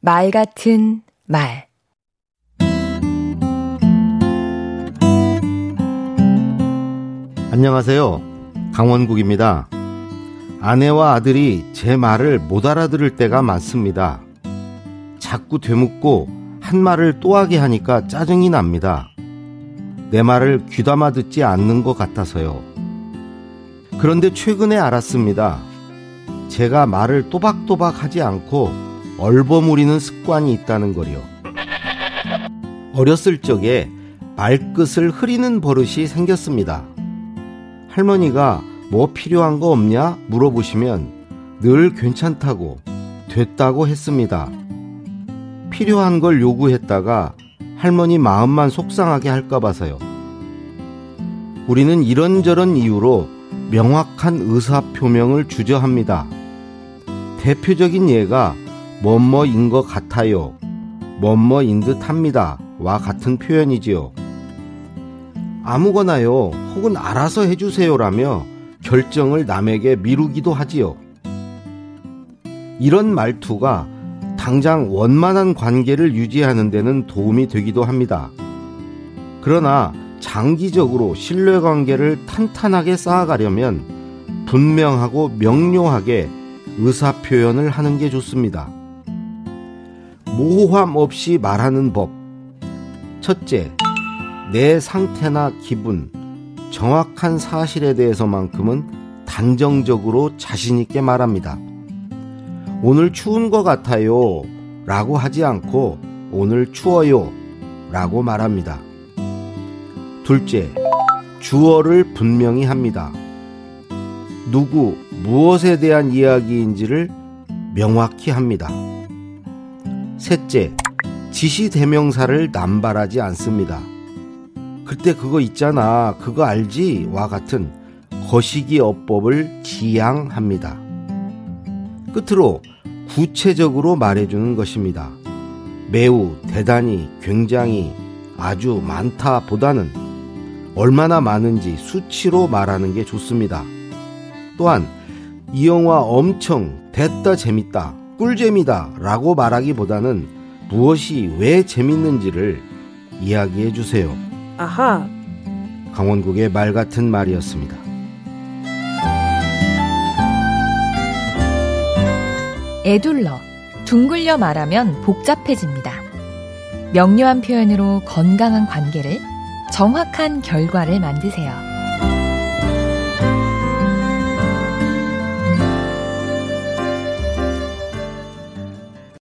말 같은 말 안녕하세요. 강원국입니다. 아내와 아들이 제 말을 못 알아들을 때가 많습니다. 자꾸 되묻고 한 말을 또 하게 하니까 짜증이 납니다. 내 말을 귀담아 듣지 않는 것 같아서요. 그런데 최근에 알았습니다. 제가 말을 또박또박 하지 않고 얼버무리는 습관이 있다는 거요. 어렸을 적에 말끝을 흐리는 버릇이 생겼습니다. 할머니가 뭐 필요한 거 없냐 물어보시면 늘 괜찮다고 됐다고 했습니다. 필요한 걸 요구했다가 할머니 마음만 속상하게 할까 봐서요. 우리는 이런저런 이유로 명확한 의사 표명을 주저합니다. 대표적인 예가 뭐뭐인 것 같아요. 뭐뭐인 듯 합니다. 와 같은 표현이지요. 아무거나요, 혹은 알아서 해주세요라며 결정을 남에게 미루기도 하지요. 이런 말투가 당장 원만한 관계를 유지하는 데는 도움이 되기도 합니다. 그러나 장기적으로 신뢰 관계를 탄탄하게 쌓아가려면 분명하고 명료하게 의사 표현을 하는 게 좋습니다. 모호함 없이 말하는 법. 첫째, 내 상태나 기분, 정확한 사실에 대해서만큼은 단정적으로 자신있게 말합니다. 오늘 추운 것 같아요. 라고 하지 않고 오늘 추워요. 라고 말합니다. 둘째, 주어를 분명히 합니다. 누구, 무엇에 대한 이야기인지를 명확히 합니다. 셋째, 지시 대명사를 남발하지 않습니다. 그때 그거 있잖아, 그거 알지? 와 같은 거시기 어법을 지양합니다. 끝으로 구체적으로 말해주는 것입니다. 매우, 대단히, 굉장히, 아주 많다 보다는 얼마나 많은지 수치로 말하는 게 좋습니다. 또한 이 영화 엄청 됐다 재밌다 꿀잼이다 라고 말하기보다는 무엇이 왜 재밌는지를 이야기해 주세요. 아하. 강원국의 말 같은 말이었습니다. 에둘러 둥글려 말하면 복잡해집니다. 명료한 표현으로 건강한 관계를 정확한 결과를 만드세요.